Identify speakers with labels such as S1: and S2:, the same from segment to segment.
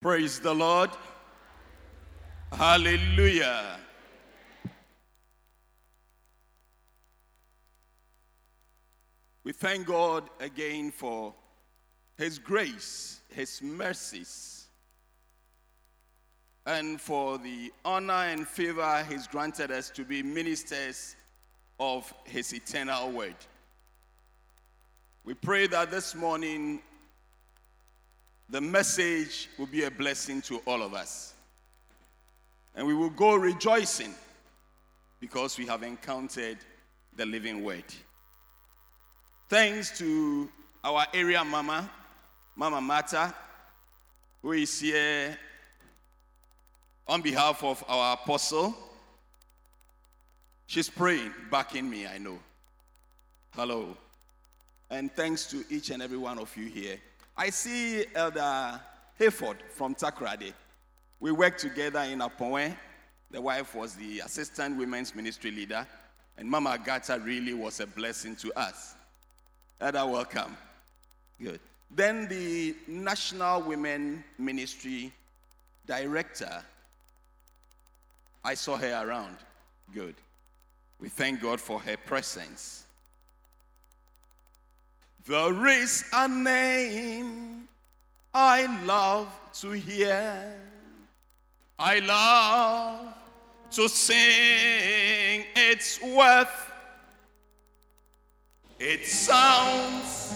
S1: Praise the Lord. Hallelujah. We thank God again for His grace, His mercies, and for the honor and favor He's granted us to be ministers of His eternal word. We pray that this morning the message will be a blessing to all of us. And we will go rejoicing because we have encountered the living word. Thanks to our area mama, Mama Mata, who is here on behalf of our apostle. She's praying, backing me, I know. Hello. And thanks to each and every one of you here. I see Elder Hayford from Takoradi. We worked together in Apoe. The wife was the assistant women's ministry leader, and Mama Agata really was a blessing to us. Elder, welcome. Good. Then the National Women Ministry Director, I saw her around. Good. We thank God for her presence. There is a name I love to hear. I love to sing its worth. It sounds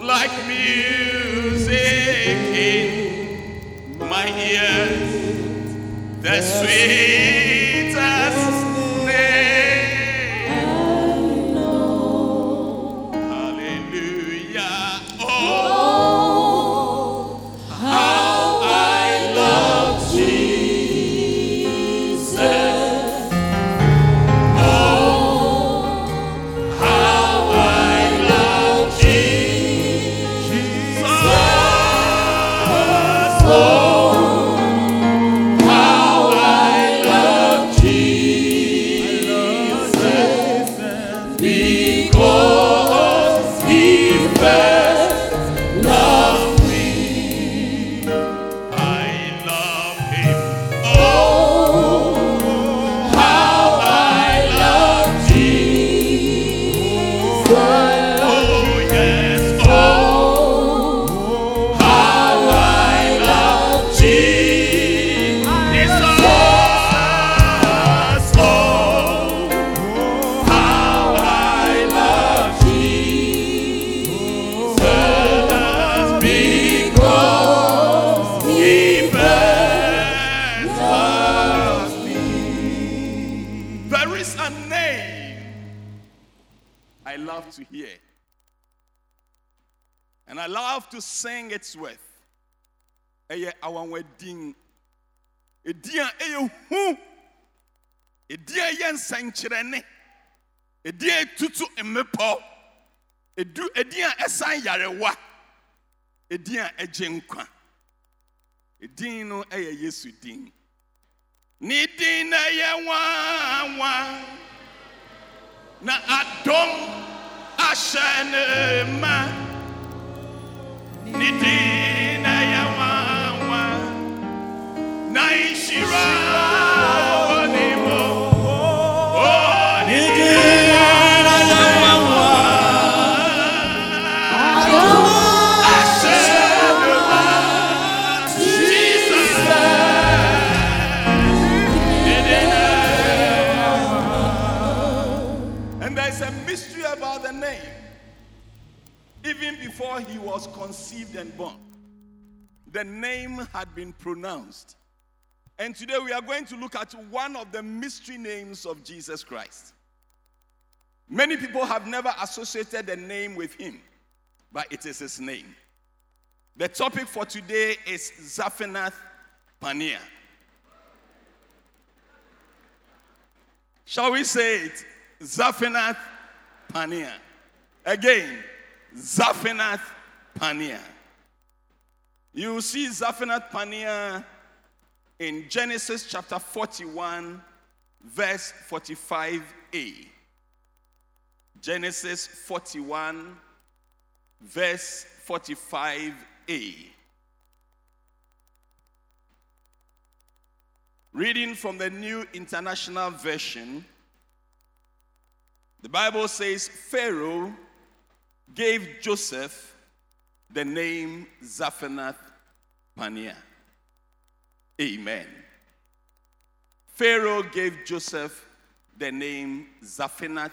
S1: like music in my ears. The sweetest sing its worth. Ɛyɛ awanwadin, edin a ɛyɛ hu, edin a ɛyɛ nsɛnkyerɛnne. Edin a etutu mmepɔ. Edu edin a ɛsan yarewa. Edin a ɛgye nkwa. Edin no ɛyɛ Yesu din. Ne din na yɛ nwanwa. Na adom ahyɛ ne ma. Ne was conceived and born, the name had been pronounced. And today we are going to look at one of the mystery names of Jesus Christ. Many people have never associated the name with him, but it is his name. The topic for today is Zaphenath Paneah. Shall we say it? Zaphenath Paneah. Again, Zaphenath Paneah. You see Zaphenath Paneah in Genesis chapter 41, verse 45a. Genesis 41, verse 45a. Reading from the New International Version, the Bible says Pharaoh gave Joseph the name Zaphenath Paneah. Amen. Pharaoh gave Joseph the name Zaphenath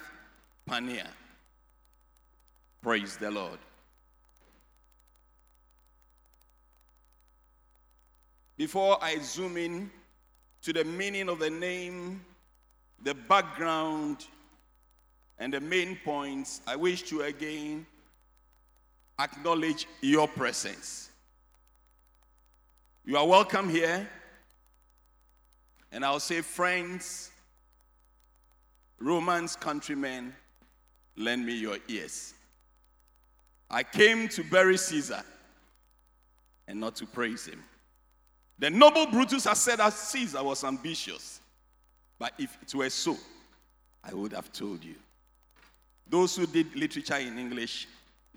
S1: Paneah. Praise the Lord. Before I zoom in to the meaning of the name, the background, and the main points, I wish to again acknowledge your presence. You are welcome here. And I'll say, friends, Romans countrymen, lend me your ears. I came to bury Caesar and not to praise him. The noble Brutus has said that Caesar was ambitious. But if it were so, I would have told you. Those who did literature in English,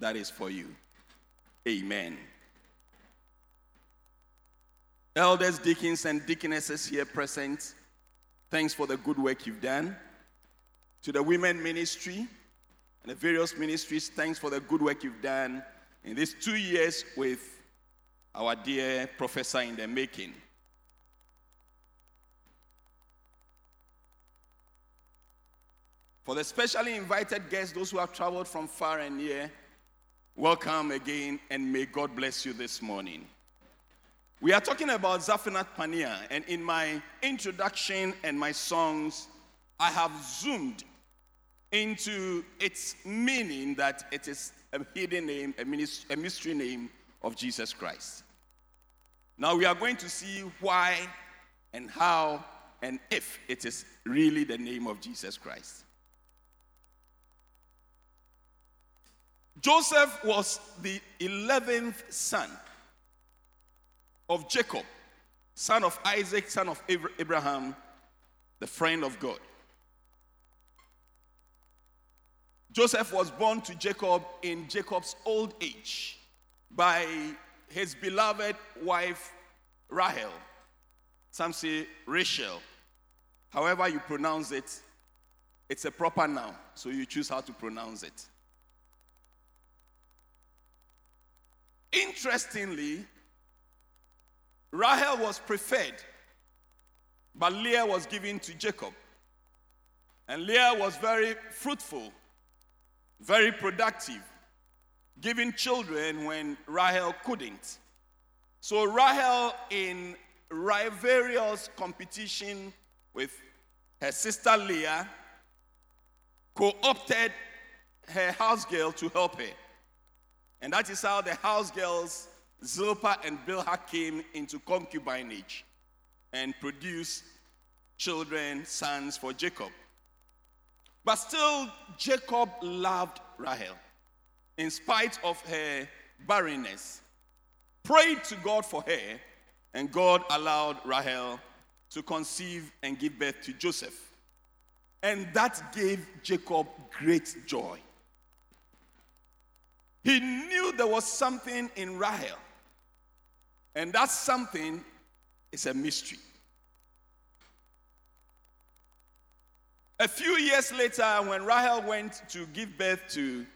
S1: that is for you. Amen. Elders, deacons, and deaconesses here present, thanks for the good work you've done. To the women ministry and the various ministries, thanks for the good work you've done in these two years with our dear professor in the making. For the specially invited guests, those who have traveled from far and near, welcome again and may God bless you this morning. We are talking about Zaphenath Paneah, and in my introduction and my songs, I have zoomed into its meaning that it is a hidden name, a, mystery name of Jesus Christ. Now we are going to see why and how and if it is really the name of Jesus Christ. Joseph was the 11th son of Jacob, son of Isaac, son of Abraham, the friend of God. Joseph was born to Jacob in Jacob's old age by his beloved wife Rahel. Some say Rachel. However, you pronounce it, it's a proper noun, so you choose how to pronounce it. Interestingly, Rahel was preferred, but Leah was given to Jacob. And Leah was very fruitful, very productive, giving children when Rahel couldn't. So Rahel, in rivalrous competition with her sister Leah, co opted her house girl to help her. And that is how the house girls Zilpah and Bilhah came into concubinage and produced children, sons for Jacob. But still, Jacob loved Rahel in spite of her barrenness, prayed to God for her, and God allowed Rahel to conceive and give birth to Joseph. And that gave Jacob great joy. He knew there was something in Rahel and that something is a mystery. A few years later, when Rahel went to give birth to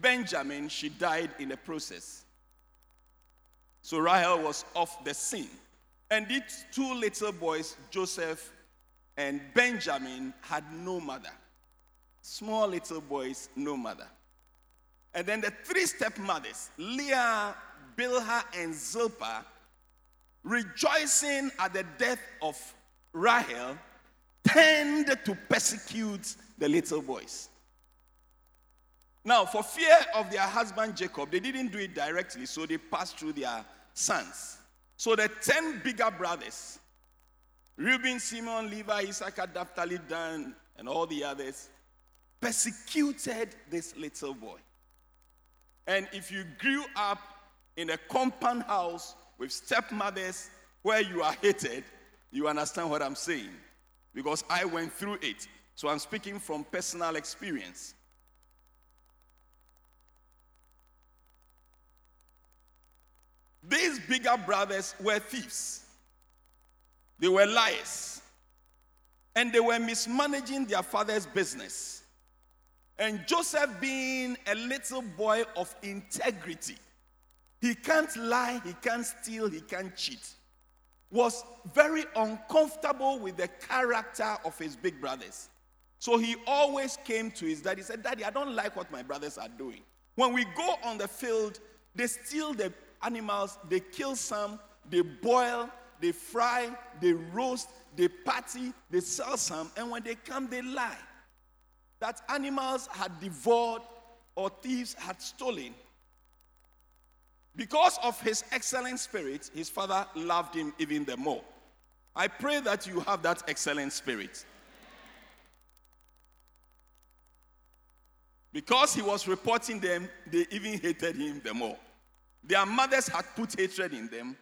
S1: Benjamin, she died in the process. So Rahel was off the scene. And these two little boys, Joseph and Benjamin, had no mother. Small little boys, no mother. And then the three stepmothers, Leah, Bilhah, and Zilpah, rejoicing at the death of Rahel, tend to persecute the little boys. Now, for fear of their husband Jacob, they didn't do it directly, so they passed through their sons. So the ten bigger brothers, Reuben, Simeon, Levi, Issachar, Naphtali, Dan, and all the others, persecuted this little boy. And if you grew up in a compound house with stepmothers where you are hated, you understand what I'm saying. Because I went through it. So I'm speaking from personal experience. These bigger brothers were thieves. They were liars. And they were mismanaging their father's business. And Joseph, being a little boy of integrity, he can't lie, he can't steal, he can't cheat, was very uncomfortable with the character of his big brothers. So he always came to his dad. He said, Daddy, I don't like what my brothers are doing. When we go on the field, they steal the animals, they kill some, they boil, they fry, they roast, they party, they sell some, and when they come, they lie. That animals had devoured or thieves had stolen. Because of his excellent spirit, his father loved him even the more. I pray that you have that excellent spirit. Because he was reporting them, they even hated him the more. Their mothers had put hatred in them.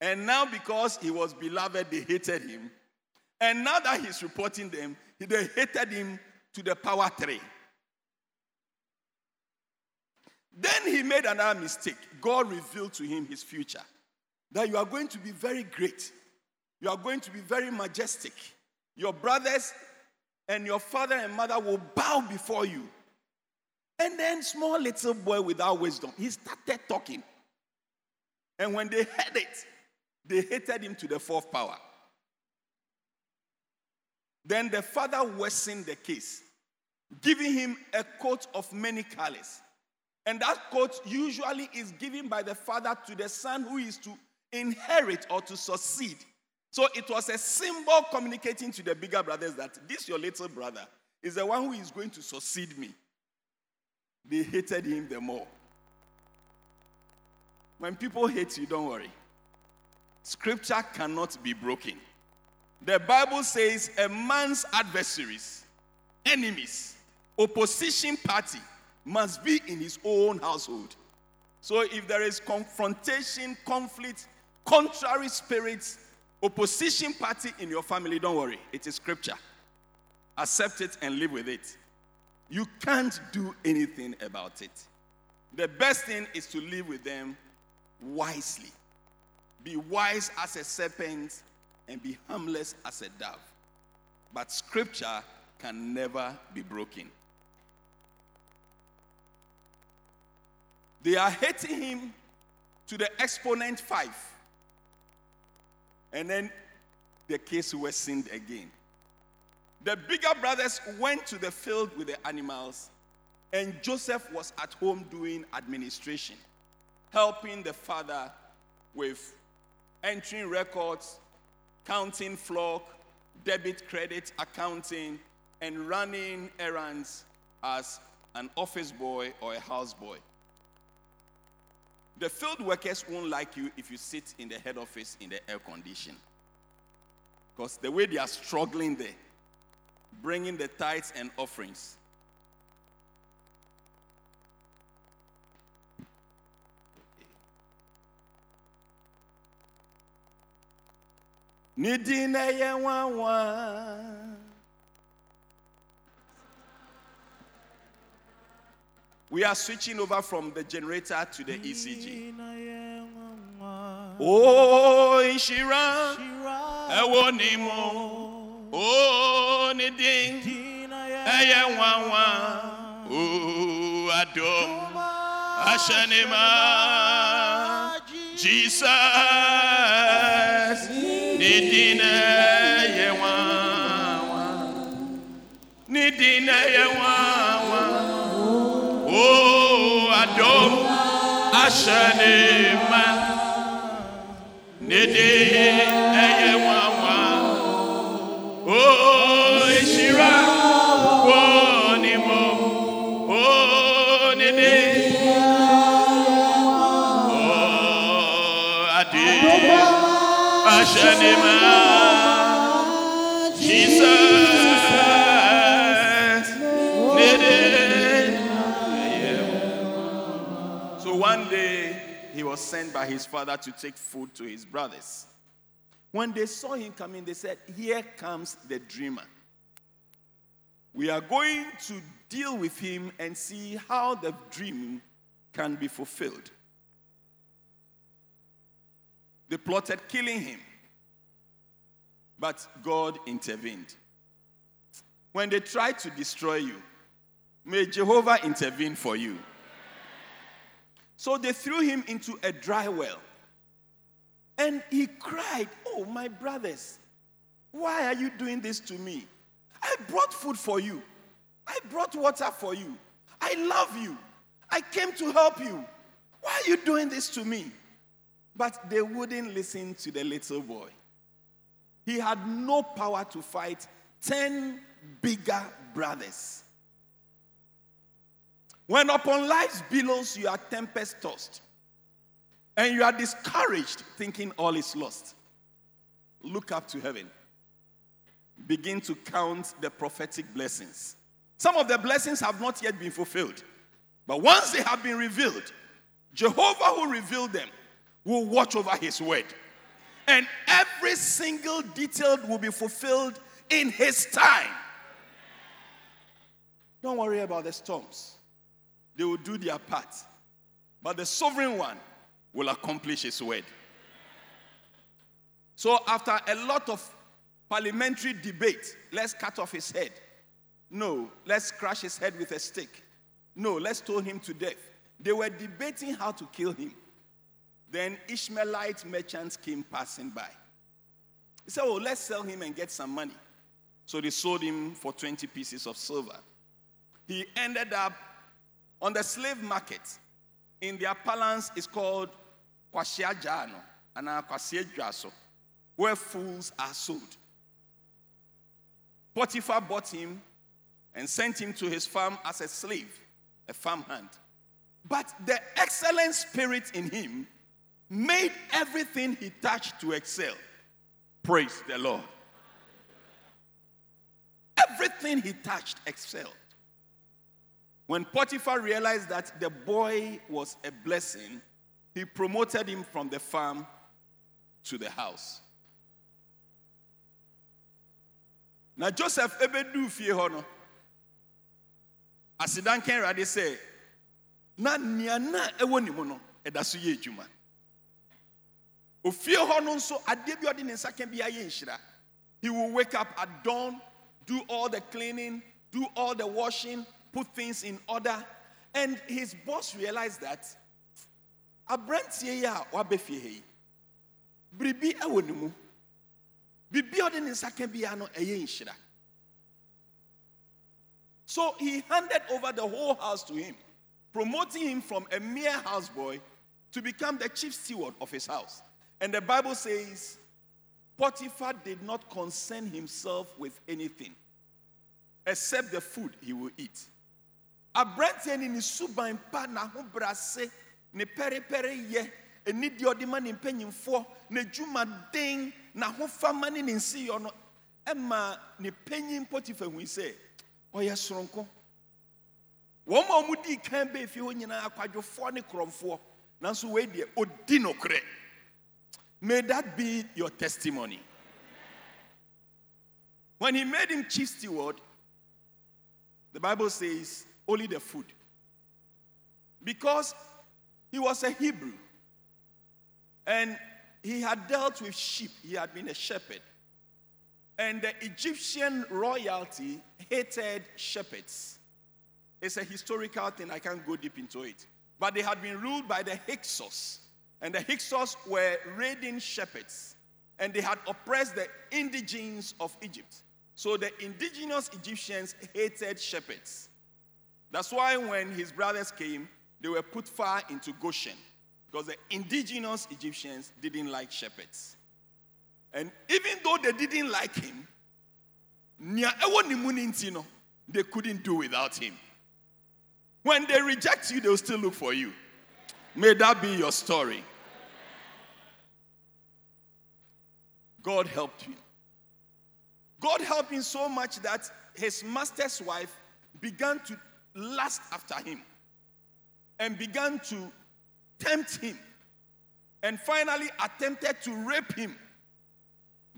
S1: And now, because he was beloved, they hated him. And now that he's reporting them, they hated him to the power three. Then he made another mistake. God revealed to him his future that you are going to be very great, you are going to be very majestic. Your brothers and your father and mother will bow before you. And then, small little boy without wisdom, he started talking. And when they heard it, they hated him to the fourth power. Then the father worsened the case, giving him a coat of many colors. And that coat usually is given by the father to the son who is to inherit or to succeed. So it was a symbol communicating to the bigger brothers that this, your little brother, is the one who is going to succeed me they hated him the more. When people hate you, don't worry. Scripture cannot be broken. The Bible says a man's adversaries, enemies, opposition party must be in his own household. So if there is confrontation, conflict, contrary spirits, opposition party in your family, don't worry. It is scripture. Accept it and live with it. You can't do anything about it. The best thing is to live with them wisely. Be wise as a serpent and be harmless as a dove. But scripture can never be broken. They are hating him to the exponent five. And then the case was sinned again. The bigger brothers went to the field with the animals, and Joseph was at home doing administration, helping the father with entering records, counting flock, debit credit accounting, and running errands as an office boy or a houseboy. The field workers won't like you if you sit in the head office in the air condition. Because the way they are struggling there, bringing the tithes and offerings. We are switching over from the generator to the ECG. Oh, Ishira, Ewonimo. Oh, ne din ɛyɛ nwanwa o adom ahyɛ ne oh, ma. Jesus ne din ɛyɛ nwanwa ne din ɛyɛ nwanwa o adom ahyɛ ne ma ne So one day he was sent by his father to take food to his brothers. When they saw him coming, they said, Here comes the dreamer. We are going to deal with him and see how the dream can be fulfilled. They plotted killing him. But God intervened. When they tried to destroy you, may Jehovah intervene for you. So they threw him into a dry well. And he cried, Oh, my brothers, why are you doing this to me? I brought food for you, I brought water for you. I love you. I came to help you. Why are you doing this to me? But they wouldn't listen to the little boy. He had no power to fight 10 bigger brothers. When upon life's billows you are tempest tossed and you are discouraged, thinking all is lost, look up to heaven. Begin to count the prophetic blessings. Some of the blessings have not yet been fulfilled, but once they have been revealed, Jehovah who revealed them will watch over his word. And every single detail will be fulfilled in his time. Don't worry about the storms, they will do their part. But the sovereign one will accomplish his word. So, after a lot of parliamentary debate, let's cut off his head. No, let's crush his head with a stick. No, let's stone him to death. They were debating how to kill him. Then Ishmaelite merchants came passing by. He said, Oh, let's sell him and get some money. So they sold him for 20 pieces of silver. He ended up on the slave market. In their parlance, it's called Kwasiajano and Kwasiajaso, where fools are sold. Potiphar bought him and sent him to his farm as a slave, a farmhand. But the excellent spirit in him made everything he touched to excel. Praise the Lord. Everything he touched excelled. When Potiphar realized that the boy was a blessing, he promoted him from the farm to the house. Now Joseph ebedu fie hɔ no asedanka awurade sɛ na nea na ɛwɔ ne mu no ɛda ofie hɔ no nso adeɛ bi ɔde ne nsa ka bi ayɛ nhyira. He will wake up at dawn do all the cleaning do all the washing put things in order. And his boss realized that aberanteɛ yi a wabɛ fie ha yi biribi ɛwɔ ne mu. Biribi a ɔde ne nsa ka biara no ɛyɛ nhyira. So he handed over the whole house to him, promoting him from a mere houseboy to become the chief steward of his house. And the Bible says Potiphar did not concern himself with anything except the food he will eat. aberanteɛ ne ne suban pa n'ahobrɛase ne pɛrepɛre yɛ anidie ɔde ma ne mpanyimfoɔ n'adwumaden n'ahofama ne ne nsiyɔ no. Ɛma ne panyin potifa hui sɛ ɔyɛ soronko. Wɔn a wɔdi kan bɛɛ fie hɔ nyinaa akwadwofoɔ ne korɔmfoɔ nanso wei deɛ ɔdi nokorɛ may that be your testimony. When he made him chief steward the bible says only the food. Because he was a hebrew and he had dealt with sheep. He had been a shepherd. And the Egyptian royalty hated shepherds. It's a historical thing, I can't go deep into it. But they had been ruled by the Hyksos, and the Hyksos were raiding shepherds, and they had oppressed the indigenes of Egypt. So the indigenous Egyptians hated shepherds. That's why when his brothers came, they were put far into Goshen, because the indigenous Egyptians didn't like shepherds. And even though they didn't like him, they couldn't do without him. When they reject you, they'll still look for you. May that be your story. God helped him. God helped him so much that his master's wife began to lust after him and began to tempt him and finally attempted to rape him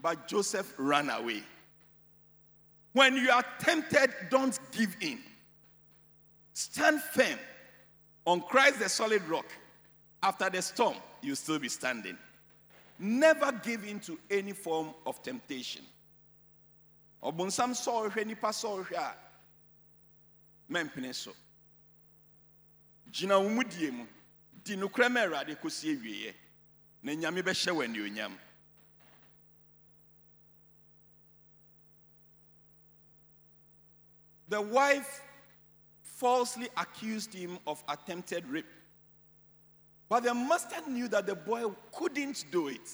S1: but Joseph ran away. When you are tempted, don't give in. Stand firm on Christ, the solid rock. After the storm, you'll still be standing. Never give in to any form of temptation. ɔbonsam sɛ ɔhwɛ nipa sɛ ɔhwɛ a mɛmpene so. Gyina wo mu die mu. Di nokorɛ ma awurade kɔsi awieɛ na nyame bɛhyɛ wɔ anuonyam. The wife falsely accused him of attempted rape but the master knew that the boy couldn't do it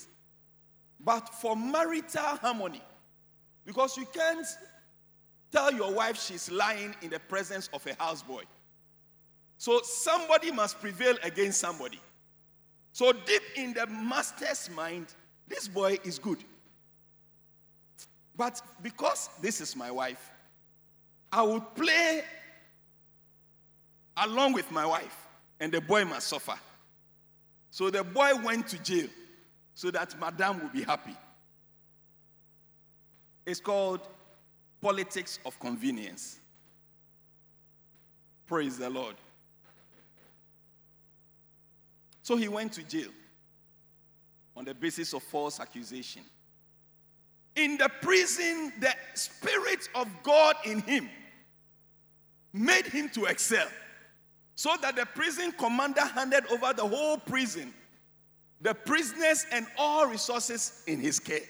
S1: but for marital harmony because you can't tell your wife she's lying in the presence of a houseboy so somebody must prevail against somebody. So deep in the master's mind, this boy is good. But because this is my wife, I would play along with my wife, and the boy must suffer. So the boy went to jail so that Madame would be happy. It's called politics of convenience. Praise the Lord. So he went to jail on the basis of false accusation. In the prison, the Spirit of God in him made him to excel. So that the prison commander handed over the whole prison, the prisoners, and all resources in his care.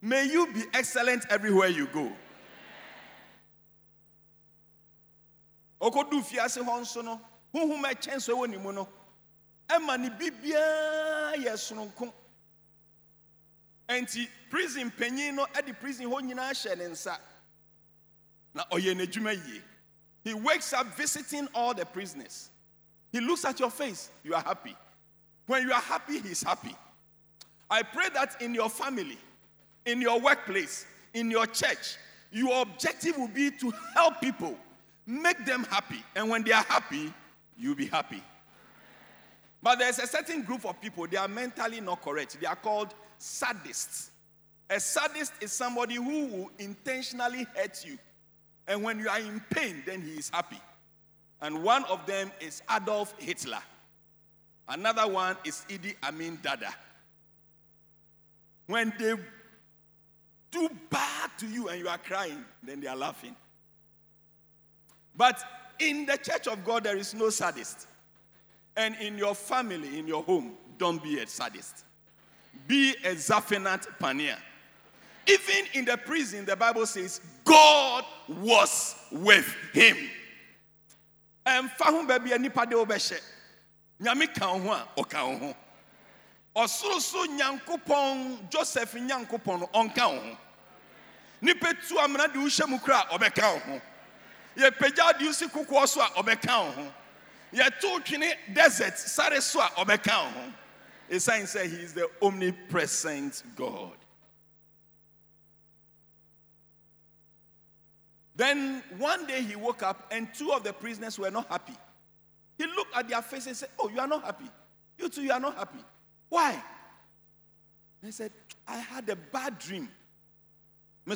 S1: May you be excellent everywhere you go. Okodu fiase hɔ nso no, huhum ɛkyɛn so ɛwɔ ne mu no, ɛma ne bibiara yɛ soronko nti prison panyin no ɛde prison hɔ nyinaa hyɛ ne nsa na ɔyɛ n'adwuma yie he wakes up visiting all the prisoners he looks at your face you are happy when you are happy he's happy i pray that in your family in your workplace in your church your objective will be to help people make them happy and when they are happy you'll be happy but there's a certain group of people, they are mentally not correct. They are called sadists. A sadist is somebody who will intentionally hurt you. And when you are in pain, then he is happy. And one of them is Adolf Hitler. Another one is Idi Amin Dada. When they do bad to you and you are crying, then they are laughing. But in the church of God, there is no sadist. And in your family, in your home, don't be a sadist. Be a Zaphenath Paneah. Even in the prison, the Bible says, God was with him. And fahun baby nipa de obeshe. Nyame ka ho a ho. Ɔsorosoro Nyankopɔn Joseph Nyankopɔn no ɔnka ho. Nipa tu amena de wohyɛ mu kra ɔbɛka ho. Yɛ pagya de usi kokoɔ so a ɔbɛka ho yɛto twene desert sare so a ɔbɛka wo ho ɛsiane sɛ he is the omnipresent god then one day he woke up and two of the prisoners were not happy. He looked at their faces and said oh you are not happy. You two you are not happy. Why? They said i had a bad dream. Na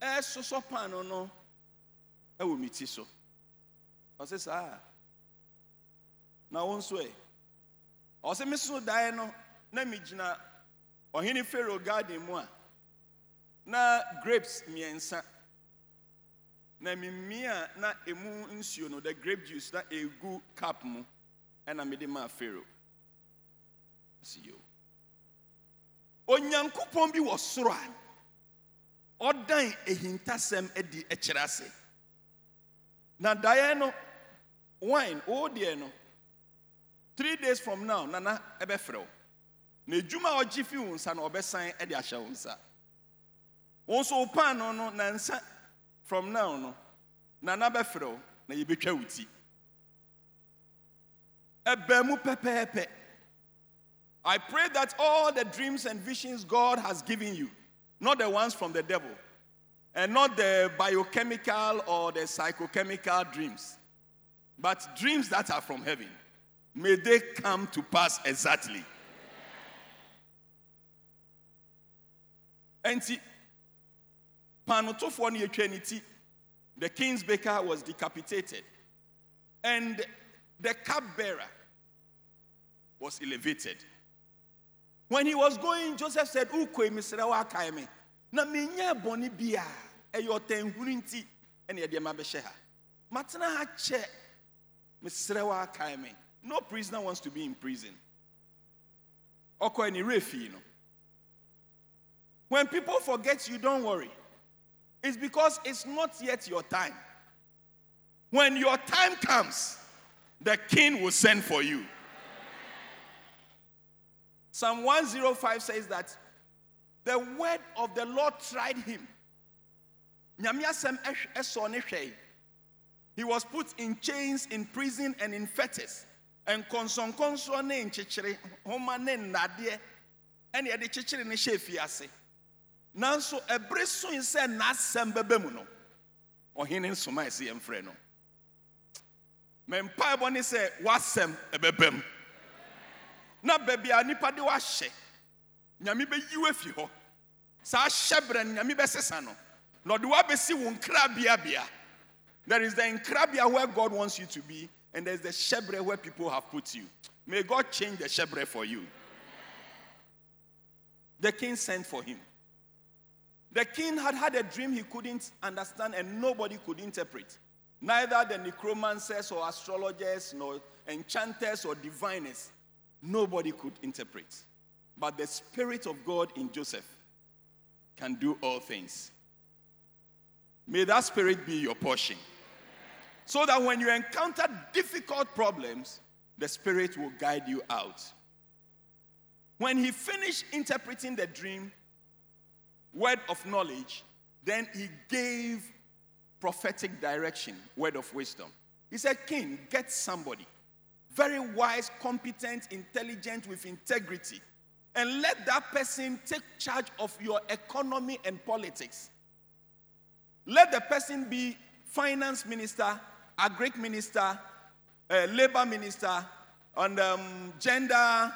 S1: ɛsosɔ pan no ɛwɔ me ti so ɔsɛ saa na wo nso ɛ ɔsɛ me so daeɛ no na megyina ɔhene pharaoh garden mu a na grapes mmiɛnsa. Na mimia na emu nsuo no the grape juice na egu cup mu ɛna mede maa pharaoh si yo. Onyankopɔn bi wɔ soro a ɔdan ehintasɛm adi akyerɛ ase na daeɛ no wine o deɛ no three days from now nana ɛbɛfrɛ wo na edwuma a ɔgye fi wo nsa no ɔbɛsan ɛde ahyɛ wo nsa wɔn nso pan no no na nsa. from now no nana bɛfrɛ wo na yɛbɛtwa wo ti ɛbɛn mu pɛpɛɛpɛ I pray that all the dreams and visions God has given you, not the ones from the devil, and not the biochemical or the psychochemical dreams, but dreams that are from heaven. May they come to pass exactly. And the king's baker was decapitated and the cup bearer was elevated when he was going, Joseph said, Ukwe misrewa kaime. Na menye boni bia. Eyo tenhuri nti. Ene yede mabɛhyɛ ha. Matena ha kyɛ. Misrewa kaime. No prisoner wants to be in prison. Ɔkɔ ani refi no. When people forget you, don't worry. It's because it's not yet your time. When your time comes, the king will send for you. Psalm 105 says that the word of the Lord tried him. He was put in chains, in prison, and in fetters. And konson konson ne nkyekere, homa ne nnadeɛ, ɛne yɛde kyekyere ne hyɛ fiase. Nanso ɛbere so sɛ n'asɛm bɛbɛ mu no, ɔhene nsoma frɛ no. Mɛmpaebɔ ne sɛ wasɛm ɛbɛbɛ mu. Na baabi a nipa de wahyɛ, nyame bɛyi wo afi hɔ. Saa hyɛ no nyame bɛsesa no. Na ɔde wo nkrabeabea. There is the nkrabea where God wants you to be, and there's the shebre where people have put you. May God change the shebre for you. The king sent for him. The king had had a dream he couldn't understand and nobody could interpret. Neither the necromancers or astrologers, nor enchanters or diviners. Nobody could interpret. But the Spirit of God in Joseph can do all things. May that Spirit be your portion. So that when you encounter difficult problems, the Spirit will guide you out. When he finished interpreting the dream, word of knowledge, then he gave prophetic direction, word of wisdom. He said, King, get somebody very wise, competent, intelligent, with integrity, and let that person take charge of your economy and politics. Let the person be finance minister, agric minister, uh, labor minister, and um, gender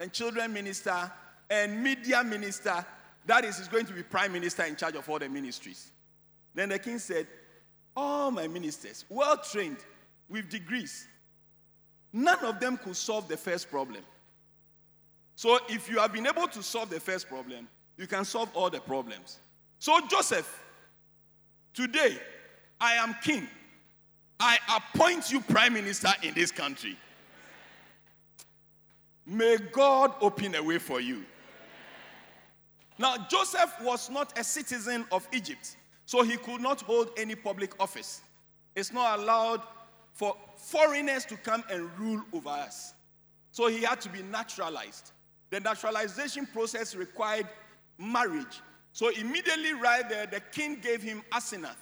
S1: and children minister, and media minister. That is, he's going to be prime minister in charge of all the ministries. Then the king said, All my ministers, well trained, with degrees, none of them could solve the first problem. So if you have been able to solve the first problem, you can solve all the problems. So, Joseph, today I am king. I appoint you prime minister in this country. May God open a way for you. Now, Joseph was not a citizen of Egypt, so he could not hold any public office. It's not allowed for foreigners to come and rule over us. So he had to be naturalized. The naturalization process required marriage. So immediately, right there, the king gave him Asenath,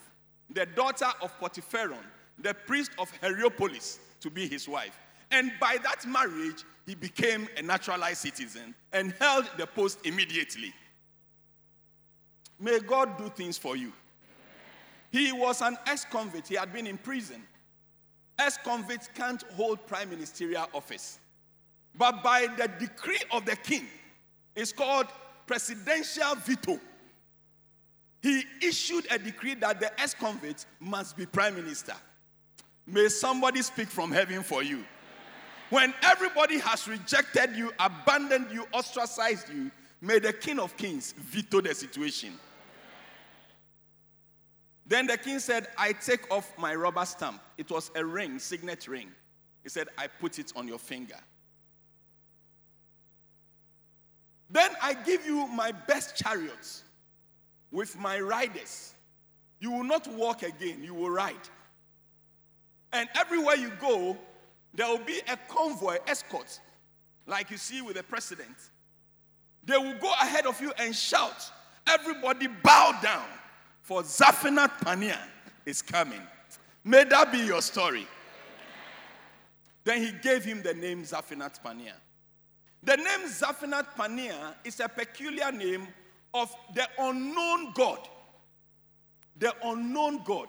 S1: the daughter of Potipharah, the priest of Heliopolis, to be his wife. And by that marriage, he became a naturalized citizen and held the post immediately. May God do things for you. He was an ex convict, he had been in prison. Ex convicts can't hold prime ministerial office. But by the decree of the king, it's called presidential veto. He issued a decree that the ex convict must be prime minister. May somebody speak from heaven for you. When everybody has rejected you, abandoned you, ostracized you, may the King of Kings veto the situation. Then the king said, I take off my rubber stamp. It was a ring, signet ring. He said, I put it on your finger. Then I give you my best chariots with my riders. You will not walk again, you will ride. And everywhere you go, there will be a convoy, escort, like you see with the president. They will go ahead of you and shout, Everybody bow down for Zaphenath Paneah is coming. May that be your story. Then he gave him the name Zaphenath Paneah. The name Zaphenath Paneah is a peculiar name of the unknown God. The unknown God.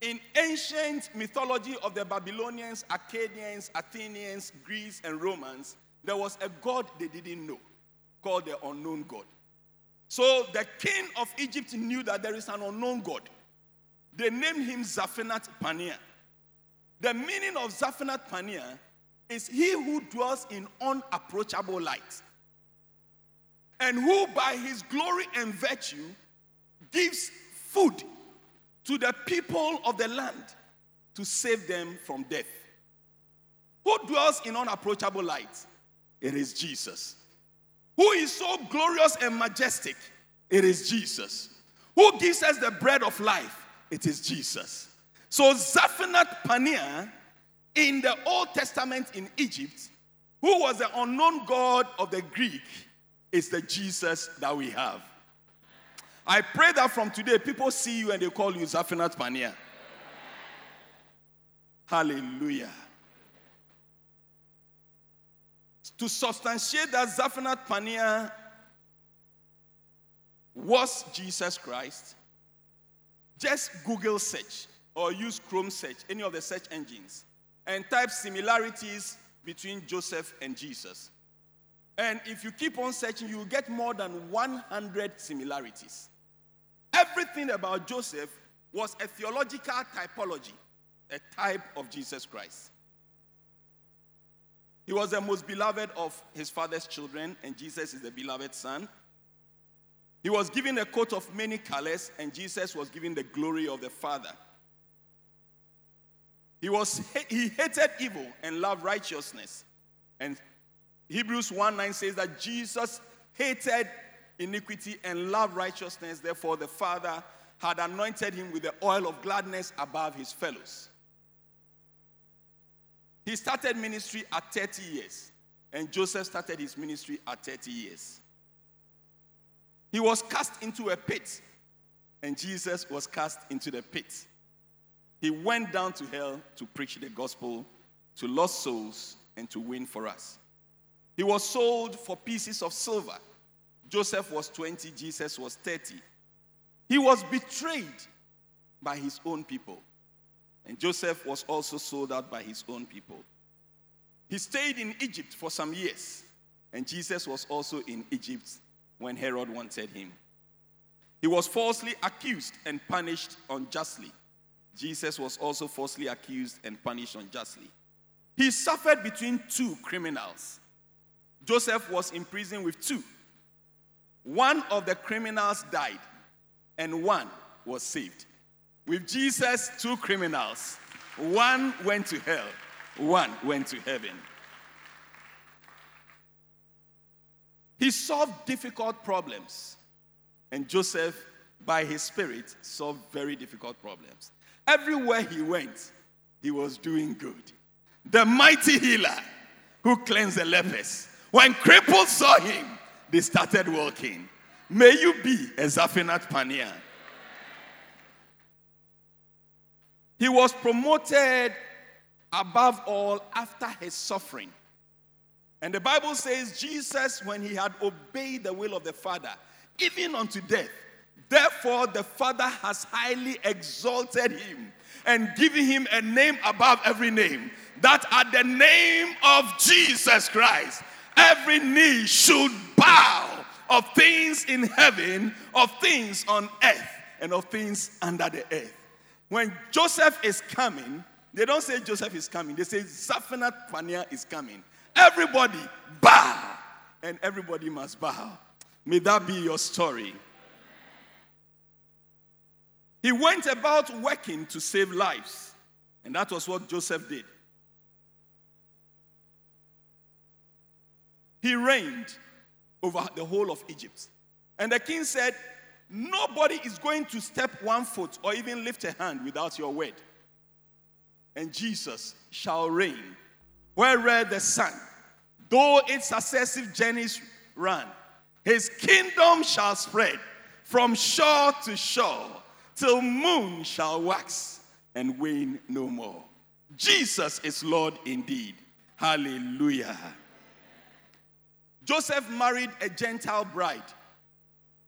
S1: In ancient mythology of the Babylonians, Akkadians, Athenians, Greeks, and Romans, there was a God they didn't know called the unknown God. So the king of Egypt knew that there is an unknown God. They named him Zaphenath Paneah. The meaning of Zaphenath Paneah is he who dwells in unapproachable light and who by his glory and virtue gives food to the people of the land to save them from death. Who dwells in unapproachable light? It is Jesus. Who is so glorious and majestic? It is Jesus. Who gives us the bread of life? It is Jesus. So Zaphenath Paneah in the Old Testament in Egypt, who was the unknown God of the Greek, is the Jesus that we have. I pray that from today, people see you and they call you Zaphenath Paneah. Hallelujah. To substantiate that Zaphenath Paneah was Jesus Christ, just Google search or use Chrome search, any of the search engines, and type similarities between Joseph and Jesus. And if you keep on searching, you will get more than 100 similarities. Everything about Joseph was a theological typology, a type of Jesus Christ. He was the most beloved of his father's children, and Jesus is the beloved son. He was given a coat of many colors, and Jesus was given the glory of the Father. He, was, he hated evil and loved righteousness. And Hebrews 1 9 says that Jesus hated iniquity and loved righteousness. Therefore, the Father had anointed him with the oil of gladness above his fellows. He started ministry at 30 years, and Joseph started his ministry at 30 years. He was cast into a pit, and Jesus was cast into the pit. He went down to hell to preach the gospel to lost souls and to win for us. He was sold for pieces of silver. Joseph was 20, Jesus was 30. He was betrayed by his own people. And Joseph was also sold out by his own people. He stayed in Egypt for some years. And Jesus was also in Egypt when Herod wanted him. He was falsely accused and punished unjustly. Jesus was also falsely accused and punished unjustly. He suffered between two criminals. Joseph was in prison with two. One of the criminals died, and one was saved. With Jesus, two criminals. One went to hell, one went to heaven. He solved difficult problems. And Joseph, by his spirit, solved very difficult problems. Everywhere he went, he was doing good. The mighty healer who cleansed the lepers. When cripples saw him, they started walking. May you be a Zaphenath Paneah. He was promoted above all after his suffering. And the Bible says Jesus, when he had obeyed the will of the Father, even unto death, therefore the Father has highly exalted him and given him a name above every name, that at the name of Jesus Christ, every knee should bow of things in heaven, of things on earth, and of things under the earth. When Joseph is coming, they don't say Joseph is coming, they say Zaphenath Paneah is coming. Everybody bow, and everybody must bow. May that be your story. He went about working to save lives, and that was what Joseph did. He reigned over the whole of Egypt. And the king said, Nobody is going to step one foot or even lift a hand without your word. And Jesus shall reign where the sun, though its successive journeys run, his kingdom shall spread from shore to shore till moon shall wax and wane no more. Jesus is Lord indeed. Hallelujah. Joseph married a Gentile bride,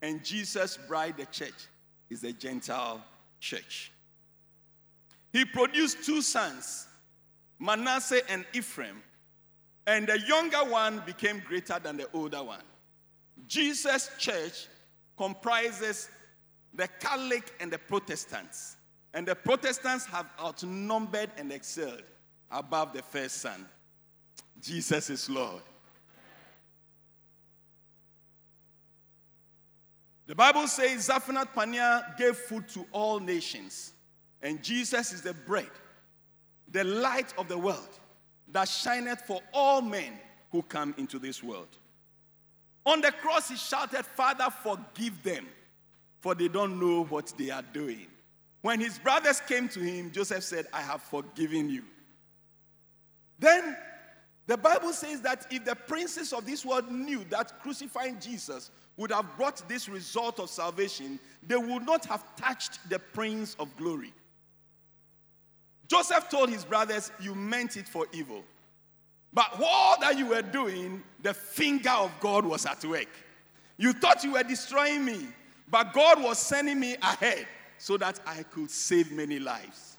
S1: and Jesus' bride, the church, is a Gentile church. He produced two sons Manasseh and Ephraim. And the younger one became greater than the older one. Jesus' church comprises the Catholic and the Protestants. And the Protestants have outnumbered and excelled above the first son. Jesus is Lord. The Bible says Zaphenath Paneah gave food to all nations, and Jesus is the bread, the light of the world that shineth for all men who come into this world. On the cross, he shouted, Father, forgive them, for they don't know what they are doing. When his brothers came to him, Joseph said, I have forgiven you. Then the Bible says that if the princes of this world knew that crucifying Jesus would have brought this result of salvation, they would not have touched the Prince of Glory. Joseph told his brothers, You meant it for evil. But all that you were doing, the finger of God was at work. You thought you were destroying me, but God was sending me ahead so that I could save many lives.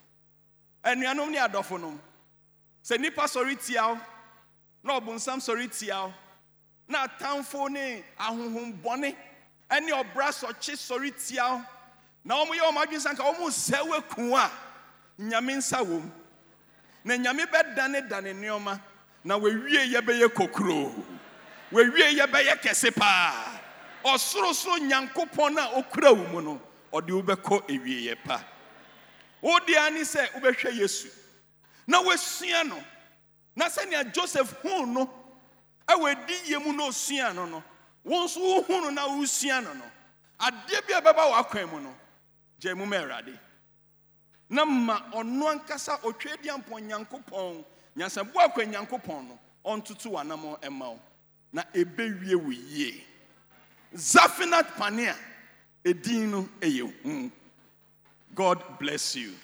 S1: And you know, sɛ nipa sɔre tia na ɔbonsam sɔre na atamfo ne ahohombɔne ne ɔbra sɔkye sɔre tia na wɔn yɛ wɔn adwene sanka wɔn sɛ wɔaku a nyame nsa wɔ na nyame bɛdane dane nneɛma. Na wɔawie yɛ bɛyɛ kokuro wɔawie yɛ bɛyɛ kɛse paa. Ɔsorosoro nyankopɔn a okura wo mu no ɔde wo bɛkɔ awieeɛ pa. Wodeɛ ne sɛ wobɛhwɛ yesu. Na wɔasua no. Na sɛnea joseph huu no ɛwɔ adi yie mu na osua no no. Wɔn nso wohu na wosua no no. Adeɛ bi a ɛbɛba w'akwan mu no gya mu ma awurade. Na ma ɔno ankasa ɔtwa di ampɔ nyankopɔn nyansabu akwa nyankopɔn no ɔntoto w'anam ɛma wo. Na ɛbɛwie wo yie. Zafinat panea edin no ɛyɛ hu. God bless you.